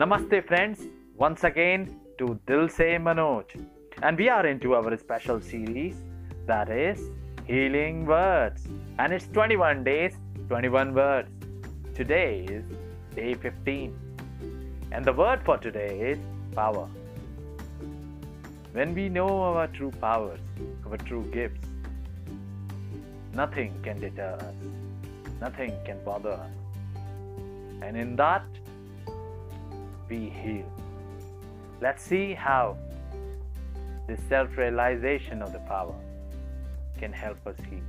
Namaste, friends. Once again to Dil Se Manoj, and we are into our special series that is Healing Words, and it's 21 days, 21 words. Today is day 15, and the word for today is power. When we know our true powers, our true gifts, nothing can deter us, nothing can bother us, and in that we heal. Let's see how the self realization of the power can help us heal.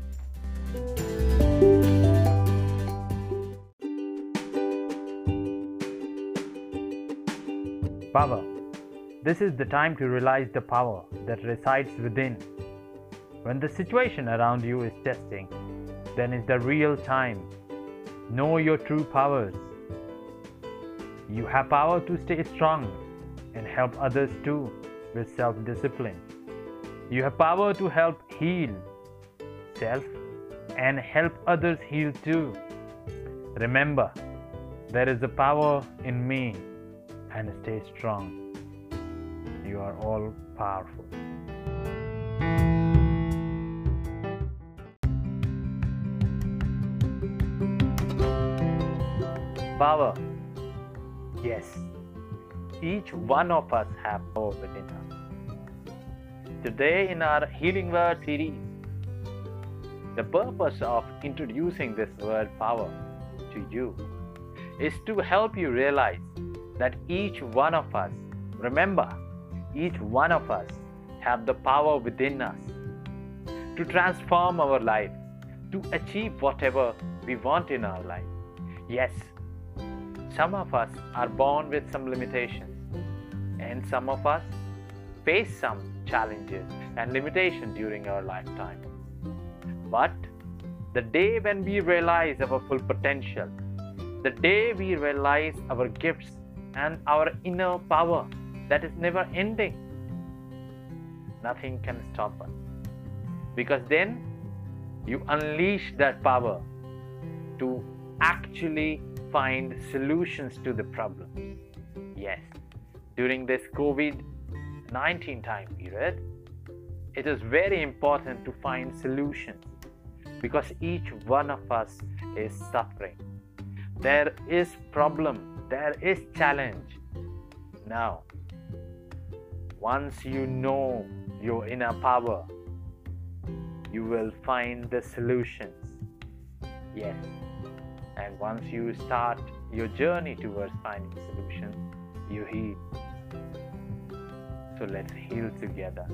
Power. This is the time to realize the power that resides within. When the situation around you is testing, then is the real time. Know your true powers. You have power to stay strong and help others too with self discipline. You have power to help heal self and help others heal too. Remember, there is a power in me and stay strong. You are all powerful. Power. Yes, each one of us have power within us. Today in our Healing Word series, the purpose of introducing this word power to you is to help you realize that each one of us, remember, each one of us have the power within us to transform our life, to achieve whatever we want in our life. Yes, some of us are born with some limitations, and some of us face some challenges and limitations during our lifetime. But the day when we realize our full potential, the day we realize our gifts and our inner power that is never ending, nothing can stop us. Because then you unleash that power to actually find solutions to the problems. Yes, during this COVID 19 time period, it is very important to find solutions because each one of us is suffering. There is problem, there is challenge. Now, once you know your inner power, you will find the solutions. Yes. And once you start your journey towards finding solutions, you heal. So let's heal together.